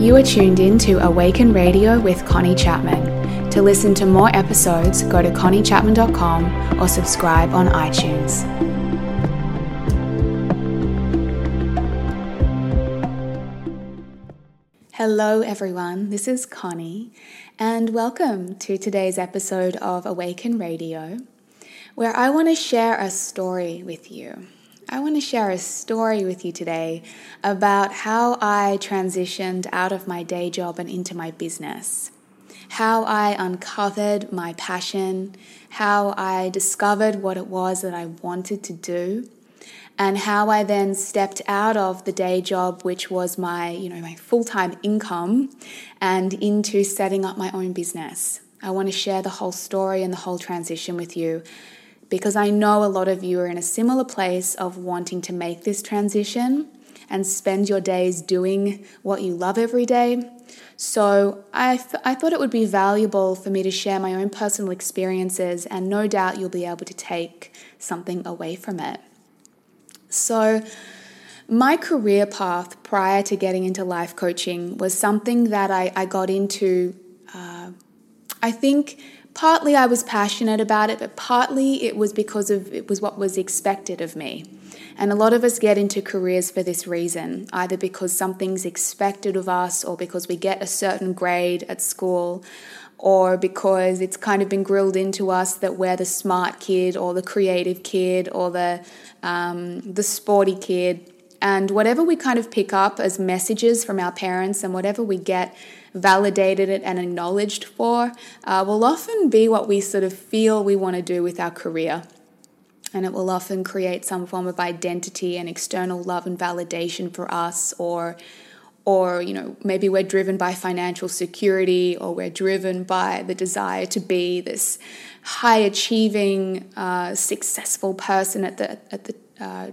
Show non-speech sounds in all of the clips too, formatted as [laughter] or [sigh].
You are tuned in to Awaken Radio with Connie Chapman. To listen to more episodes, go to conniechapman.com or subscribe on iTunes. Hello, everyone. This is Connie, and welcome to today's episode of Awaken Radio, where I want to share a story with you. I want to share a story with you today about how I transitioned out of my day job and into my business. How I uncovered my passion, how I discovered what it was that I wanted to do, and how I then stepped out of the day job, which was my, you know, my full-time income, and into setting up my own business. I want to share the whole story and the whole transition with you because I know a lot of you are in a similar place of wanting to make this transition and spend your days doing what you love every day. So I, I thought it would be valuable for me to share my own personal experiences, and no doubt you'll be able to take something away from it. So, my career path prior to getting into life coaching was something that I, I got into, uh, I think partly I was passionate about it, but partly it was because of it was what was expected of me. And a lot of us get into careers for this reason, either because something's expected of us or because we get a certain grade at school or because it's kind of been grilled into us that we're the smart kid or the creative kid or the um, the sporty kid and whatever we kind of pick up as messages from our parents and whatever we get validated it and acknowledged for uh, will often be what we sort of feel we want to do with our career. And it will often create some form of identity and external love and validation for us, or, or you know, maybe we're driven by financial security, or we're driven by the desire to be this high achieving, uh, successful person at the at the uh,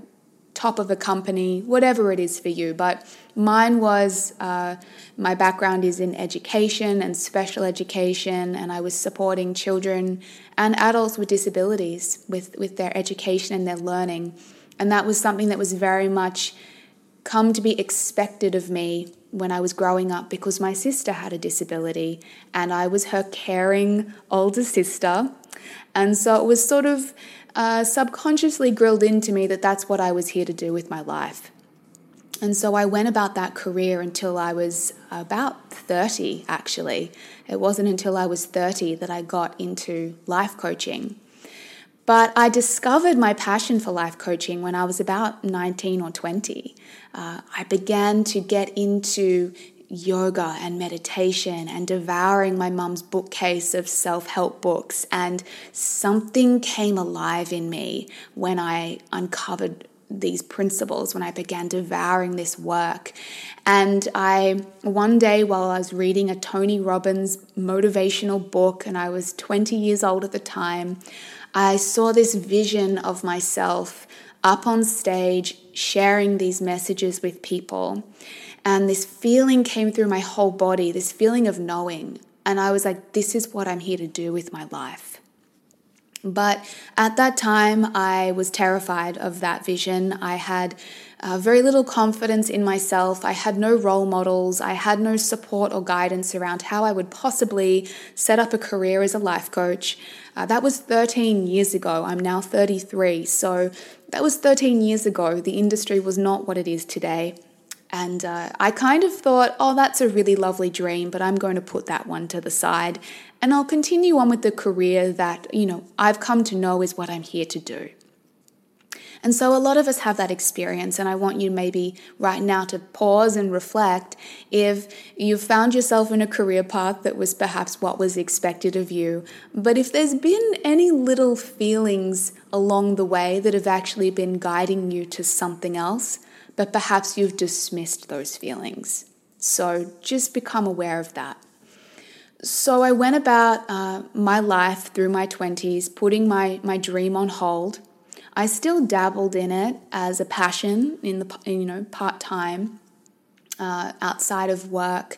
top of a company, whatever it is for you. But mine was uh, my background is in education and special education, and I was supporting children and adults with disabilities with, with their education and their learning. And that was something that was very much come to be expected of me when I was growing up because my sister had a disability and I was her caring older sister. And so it was sort of uh, subconsciously grilled into me that that's what I was here to do with my life. And so I went about that career until I was about 30, actually. It wasn't until I was 30 that I got into life coaching. But I discovered my passion for life coaching when I was about 19 or 20. Uh, I began to get into yoga and meditation and devouring my mum's bookcase of self help books. And something came alive in me when I uncovered these principles when I began devouring this work. And I, one day while I was reading a Tony Robbins motivational book, and I was 20 years old at the time, I saw this vision of myself up on stage sharing these messages with people. And this feeling came through my whole body, this feeling of knowing. And I was like, this is what I'm here to do with my life. But at that time, I was terrified of that vision. I had uh, very little confidence in myself. I had no role models. I had no support or guidance around how I would possibly set up a career as a life coach. Uh, that was 13 years ago. I'm now 33. So that was 13 years ago. The industry was not what it is today. And uh, I kind of thought, oh, that's a really lovely dream, but I'm going to put that one to the side. And I'll continue on with the career that, you know, I've come to know is what I'm here to do. And so a lot of us have that experience, and I want you maybe right now to pause and reflect if you've found yourself in a career path that was perhaps what was expected of you, but if there's been any little feelings along the way that have actually been guiding you to something else, but perhaps you've dismissed those feelings. So just become aware of that. So I went about uh, my life through my 20s, putting my, my dream on hold. I still dabbled in it as a passion in the you know part time uh, outside of work,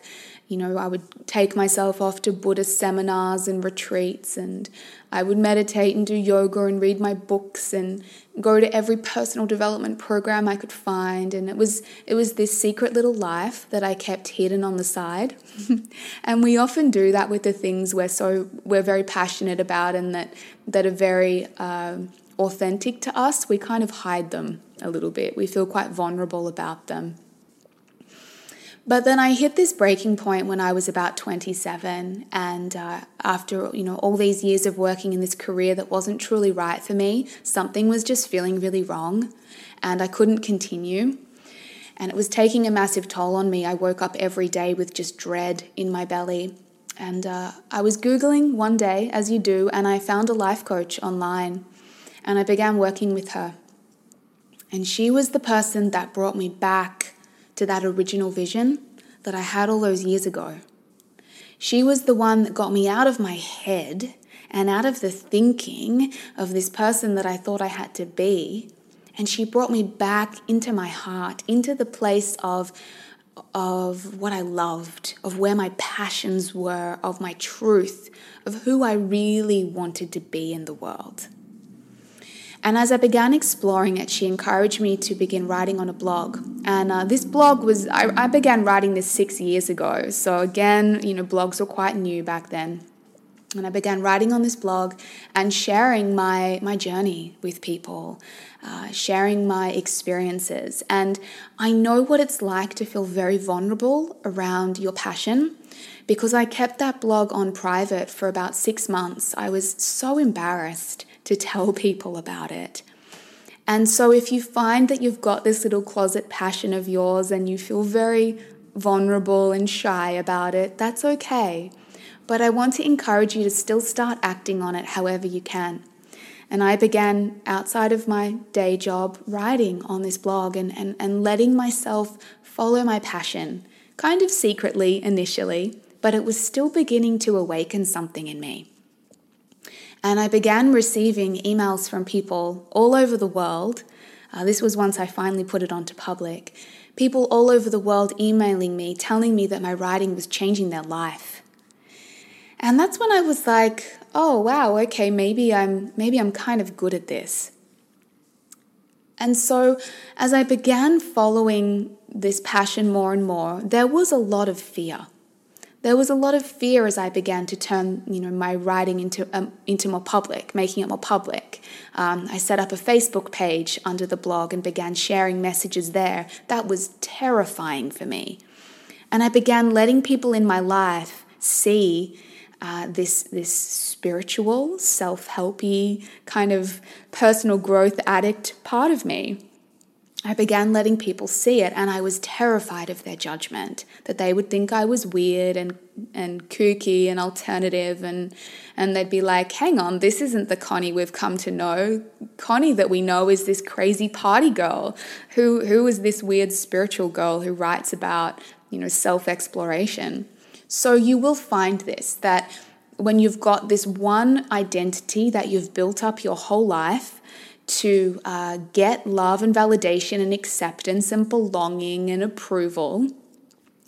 you know, I would take myself off to Buddhist seminars and retreats, and I would meditate and do yoga and read my books and go to every personal development program I could find. And it was it was this secret little life that I kept hidden on the side. [laughs] and we often do that with the things we're so we're very passionate about and that that are very uh, authentic to us. We kind of hide them a little bit. We feel quite vulnerable about them. But then I hit this breaking point when I was about 27, and uh, after you know all these years of working in this career that wasn't truly right for me, something was just feeling really wrong, and I couldn't continue. And it was taking a massive toll on me. I woke up every day with just dread in my belly. And uh, I was Googling one day, as you do, and I found a life coach online. And I began working with her. And she was the person that brought me back to that original vision that I had all those years ago. She was the one that got me out of my head and out of the thinking of this person that I thought I had to be. And she brought me back into my heart, into the place of, of what I loved, of where my passions were, of my truth, of who I really wanted to be in the world. And as I began exploring it, she encouraged me to begin writing on a blog. And uh, this blog was, I, I began writing this six years ago. So again, you know, blogs were quite new back then. And I began writing on this blog and sharing my, my journey with people, uh, sharing my experiences. And I know what it's like to feel very vulnerable around your passion because I kept that blog on private for about six months. I was so embarrassed to tell people about it. And so, if you find that you've got this little closet passion of yours and you feel very vulnerable and shy about it, that's okay. But I want to encourage you to still start acting on it however you can. And I began outside of my day job writing on this blog and, and, and letting myself follow my passion, kind of secretly initially, but it was still beginning to awaken something in me. And I began receiving emails from people all over the world. Uh, this was once I finally put it onto public. People all over the world emailing me, telling me that my writing was changing their life. And that's when I was like, oh wow, okay, maybe I'm maybe I'm kind of good at this. And so as I began following this passion more and more, there was a lot of fear there was a lot of fear as I began to turn, you know, my writing into um, into more public, making it more public. Um, I set up a Facebook page under the blog and began sharing messages there. That was terrifying for me, and I began letting people in my life see uh, this this spiritual, self helpy kind of personal growth addict part of me. I began letting people see it, and I was terrified of their judgment that they would think I was weird and, and kooky and alternative, and, and they'd be like, hang on, this isn't the Connie we've come to know. Connie that we know is this crazy party girl. Who, who is this weird spiritual girl who writes about you know, self exploration? So you will find this that when you've got this one identity that you've built up your whole life, to uh, get love and validation and acceptance and belonging and approval,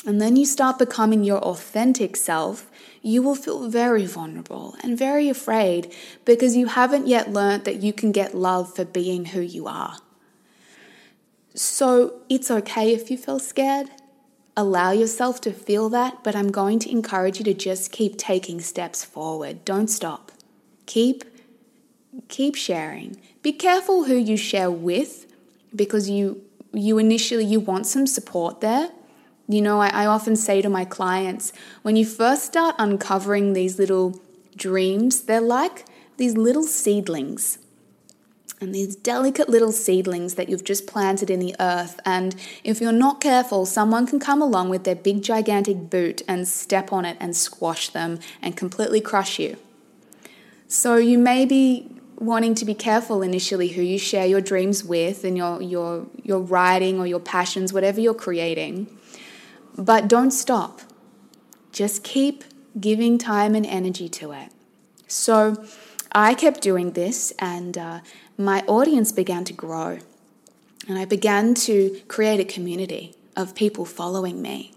and then you start becoming your authentic self, you will feel very vulnerable and very afraid because you haven't yet learned that you can get love for being who you are. So it's okay if you feel scared. Allow yourself to feel that, but I'm going to encourage you to just keep taking steps forward. Don't stop. Keep keep sharing. Be careful who you share with because you you initially you want some support there. You know, I, I often say to my clients, when you first start uncovering these little dreams, they're like these little seedlings. And these delicate little seedlings that you've just planted in the earth. And if you're not careful, someone can come along with their big, gigantic boot and step on it and squash them and completely crush you. So you may be wanting to be careful initially who you share your dreams with and your your your writing or your passions whatever you're creating. But don't stop. Just keep giving time and energy to it. So i kept doing this and uh, my audience began to grow. And i began to create a community of people following me.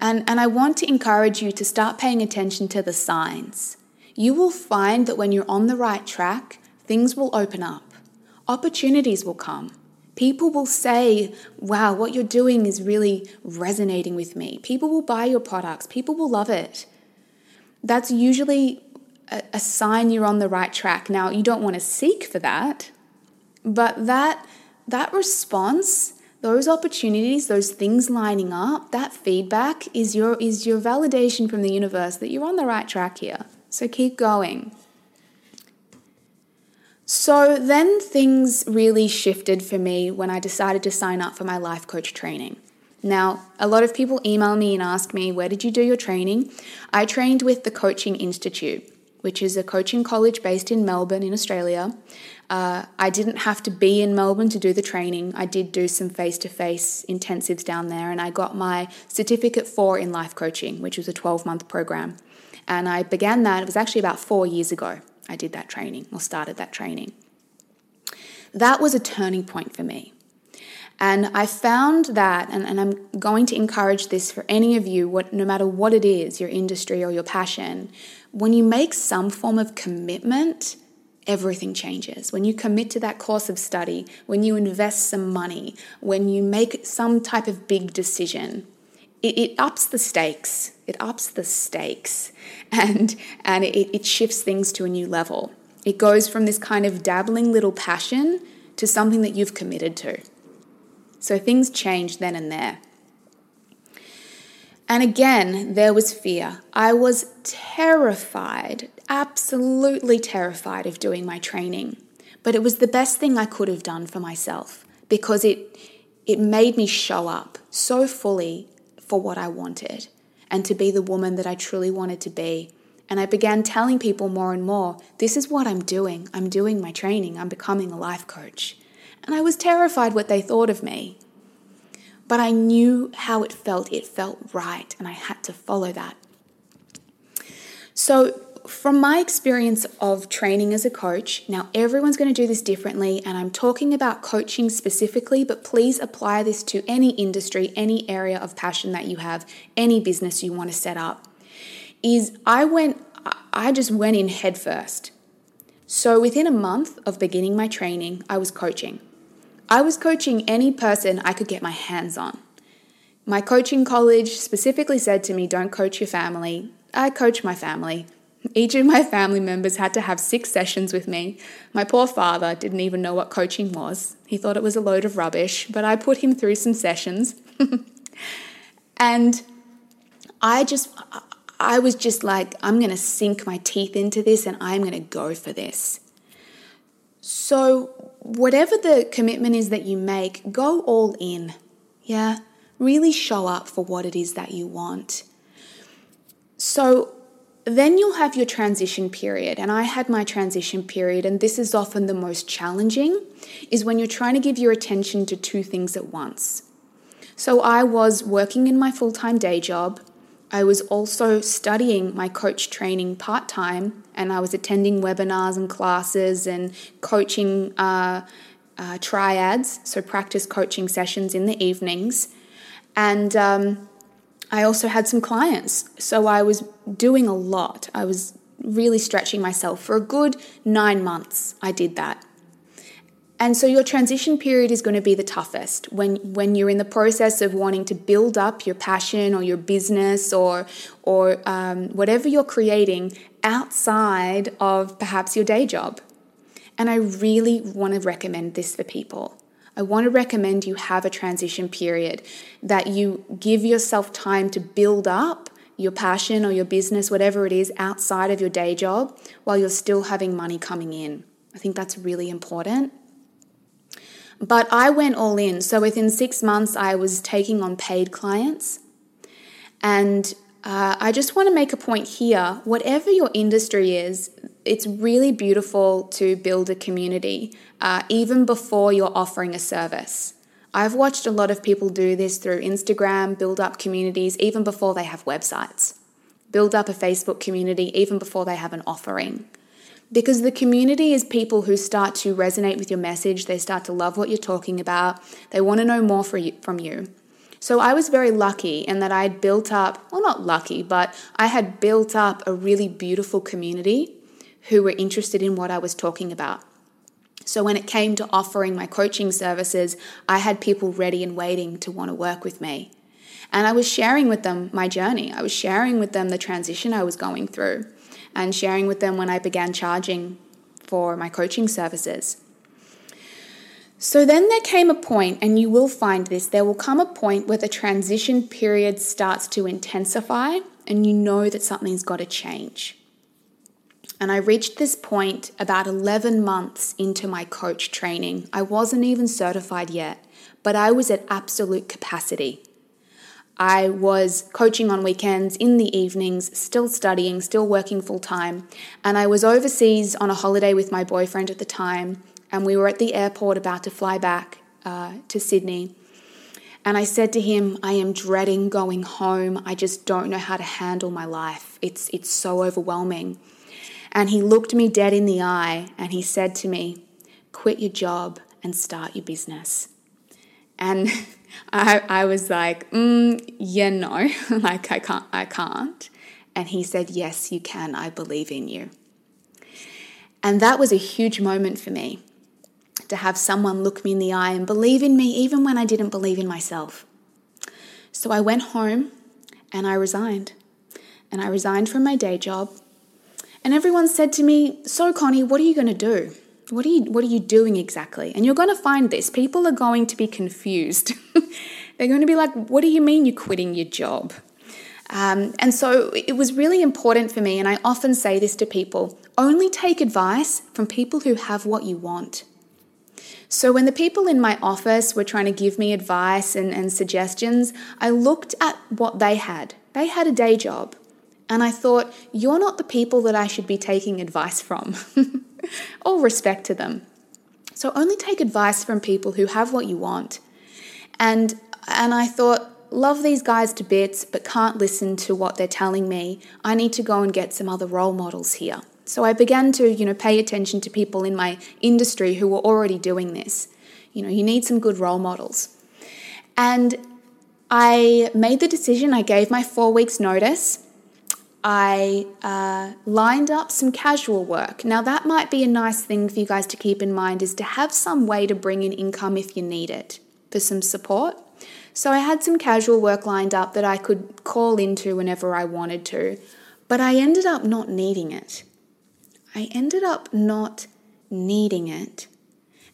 And, and I want to encourage you to start paying attention to the signs. You will find that when you're on the right track, things will open up, opportunities will come. People will say, Wow, what you're doing is really resonating with me. People will buy your products, people will love it. That's usually a, sign you're on the right track. Now, you don't want to seek for that, but that, that response, those opportunities, those things lining up, that feedback is your, is your validation from the universe that you're on the right track here. So keep going. So then things really shifted for me when I decided to sign up for my life coach training. Now, a lot of people email me and ask me, Where did you do your training? I trained with the Coaching Institute, which is a coaching college based in Melbourne, in Australia. Uh, I didn't have to be in Melbourne to do the training. I did do some face to face intensives down there, and I got my certificate four in life coaching, which was a 12 month program. And I began that, it was actually about four years ago. I did that training or started that training. That was a turning point for me. And I found that, and, and I'm going to encourage this for any of you, what, no matter what it is, your industry or your passion, when you make some form of commitment, everything changes. When you commit to that course of study, when you invest some money, when you make some type of big decision, it, it ups the stakes. It ups the stakes and, and it, it shifts things to a new level. It goes from this kind of dabbling little passion to something that you've committed to. So things change then and there. And again, there was fear. I was terrified, absolutely terrified of doing my training. But it was the best thing I could have done for myself because it, it made me show up so fully for what I wanted and to be the woman that I truly wanted to be. And I began telling people more and more this is what I'm doing. I'm doing my training, I'm becoming a life coach. And I was terrified what they thought of me but I knew how it felt. It felt right, and I had to follow that. So, from my experience of training as a coach, now everyone's going to do this differently, and I'm talking about coaching specifically, but please apply this to any industry, any area of passion that you have, any business you want to set up. Is I went, I just went in headfirst. So within a month of beginning my training, I was coaching. I was coaching any person I could get my hands on. My coaching college specifically said to me, Don't coach your family. I coach my family. Each of my family members had to have six sessions with me. My poor father didn't even know what coaching was. He thought it was a load of rubbish, but I put him through some sessions. [laughs] and I just, I was just like, I'm going to sink my teeth into this and I'm going to go for this. So, whatever the commitment is that you make, go all in. Yeah, really show up for what it is that you want. So then you'll have your transition period. And I had my transition period, and this is often the most challenging, is when you're trying to give your attention to two things at once. So I was working in my full time day job. I was also studying my coach training part time, and I was attending webinars and classes and coaching uh, uh, triads, so practice coaching sessions in the evenings. And um, I also had some clients, so I was doing a lot. I was really stretching myself for a good nine months. I did that. And so your transition period is going to be the toughest when, when you're in the process of wanting to build up your passion or your business or, or um, whatever you're creating outside of perhaps your day job. And I really want to recommend this for people. I want to recommend you have a transition period, that you give yourself time to build up your passion or your business, whatever it is, outside of your day job while you're still having money coming in. I think that's really important. But I went all in. So within six months, I was taking on paid clients. And uh, I just want to make a point here whatever your industry is, it's really beautiful to build a community uh, even before you're offering a service. I've watched a lot of people do this through Instagram, build up communities even before they have websites, build up a Facebook community even before they have an offering. Because the community is people who start to resonate with your message, they start to love what you're talking about, they want to know more you, from you. So I was very lucky in that I had built up, well, not lucky, but I had built up a really beautiful community who were interested in what I was talking about. So when it came to offering my coaching services, I had people ready and waiting to want to work with me. And I was sharing with them my journey. I was sharing with them the transition I was going through and sharing with them when I began charging for my coaching services. So then there came a point, and you will find this, there will come a point where the transition period starts to intensify and you know that something's got to change. And I reached this point about 11 months into my coach training. I wasn't even certified yet, but I was at absolute capacity. I was coaching on weekends, in the evenings, still studying, still working full time. And I was overseas on a holiday with my boyfriend at the time. And we were at the airport about to fly back uh, to Sydney. And I said to him, I am dreading going home. I just don't know how to handle my life. It's, it's so overwhelming. And he looked me dead in the eye and he said to me, Quit your job and start your business. And [laughs] I, I was like, mm, yeah, no, [laughs] like I can't, I can't. And he said, yes, you can. I believe in you. And that was a huge moment for me to have someone look me in the eye and believe in me even when I didn't believe in myself. So I went home and I resigned. And I resigned from my day job. And everyone said to me, So, Connie, what are you going to do? what are you what are you doing exactly? And you're going to find this. People are going to be confused. [laughs] They're going to be like what do you mean you're quitting your job? Um, and so it was really important for me and i often say this to people only take advice from people who have what you want. So when the people in my office were trying to give me advice and, and suggestions i looked at what they had. They had a day job and I thought, you're not the people that I should be taking advice from. [laughs] All respect to them. So only take advice from people who have what you want. And and I thought, love these guys to bits, but can't listen to what they're telling me. I need to go and get some other role models here. So I began to, you know, pay attention to people in my industry who were already doing this. You know, you need some good role models. And I made the decision, I gave my four weeks' notice, I uh, lined up some casual work. Now, that might be a nice thing for you guys to keep in mind is to have some way to bring in income if you need it for some support. So, I had some casual work lined up that I could call into whenever I wanted to, but I ended up not needing it. I ended up not needing it.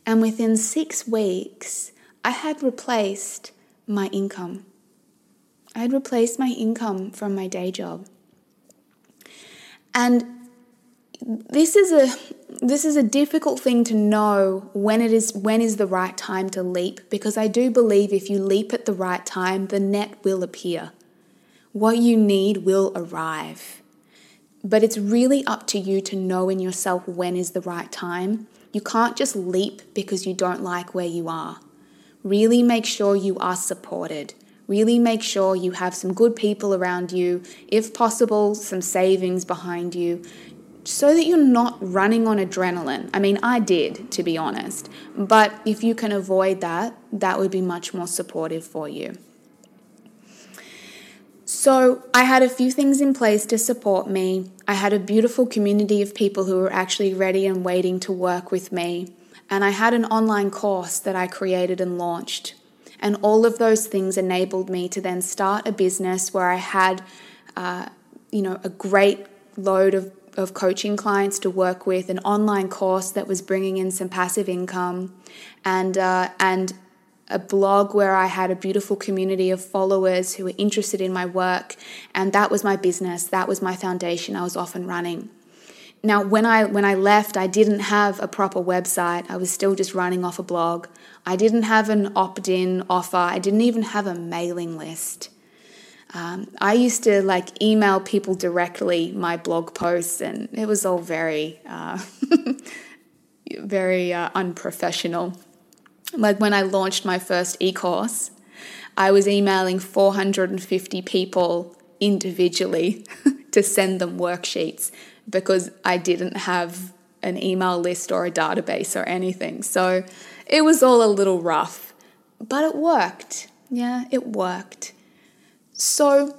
And within six weeks, I had replaced my income. I had replaced my income from my day job. And this is a this is a difficult thing to know when it is when is the right time to leap because I do believe if you leap at the right time the net will appear. What you need will arrive. But it's really up to you to know in yourself when is the right time. You can't just leap because you don't like where you are. Really make sure you are supported. Really make sure you have some good people around you, if possible, some savings behind you, so that you're not running on adrenaline. I mean, I did, to be honest, but if you can avoid that, that would be much more supportive for you. So, I had a few things in place to support me. I had a beautiful community of people who were actually ready and waiting to work with me. And I had an online course that I created and launched. And all of those things enabled me to then start a business where I had, uh, you know, a great load of, of coaching clients to work with, an online course that was bringing in some passive income, and uh, and a blog where I had a beautiful community of followers who were interested in my work, and that was my business. That was my foundation. I was off and running. Now, when I when I left, I didn't have a proper website. I was still just running off a blog. I didn't have an opt-in offer. I didn't even have a mailing list. Um, I used to like email people directly my blog posts, and it was all very, uh, [laughs] very uh, unprofessional. Like when I launched my first e-course, I was emailing 450 people individually [laughs] to send them worksheets because I didn't have an email list or a database or anything. So it was all a little rough, but it worked. Yeah, it worked. So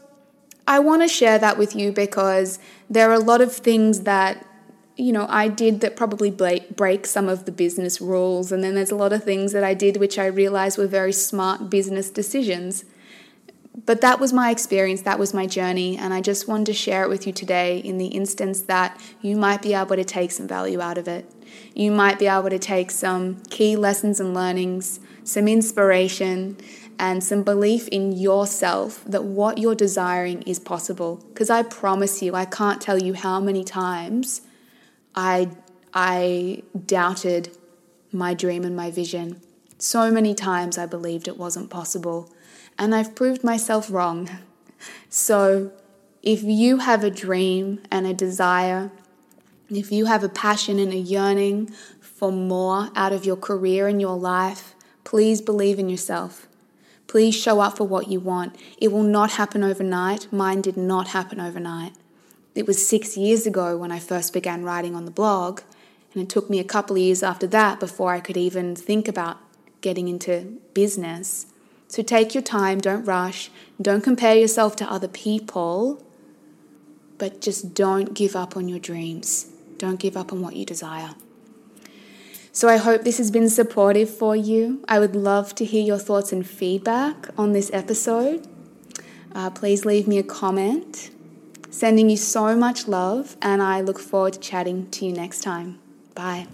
I want to share that with you because there are a lot of things that you know, I did that probably break some of the business rules. And then there's a lot of things that I did which I realized were very smart business decisions. But that was my experience, that was my journey. And I just wanted to share it with you today in the instance that you might be able to take some value out of it. You might be able to take some key lessons and learnings, some inspiration, and some belief in yourself that what you're desiring is possible. Because I promise you, I can't tell you how many times I, I doubted my dream and my vision. So many times I believed it wasn't possible, and I've proved myself wrong. So, if you have a dream and a desire, if you have a passion and a yearning for more out of your career and your life, please believe in yourself. Please show up for what you want. It will not happen overnight. Mine did not happen overnight. It was six years ago when I first began writing on the blog, and it took me a couple of years after that before I could even think about getting into business. So take your time, don't rush, don't compare yourself to other people, but just don't give up on your dreams. Don't give up on what you desire. So I hope this has been supportive for you. I would love to hear your thoughts and feedback on this episode. Uh, please leave me a comment. Sending you so much love, and I look forward to chatting to you next time. Bye.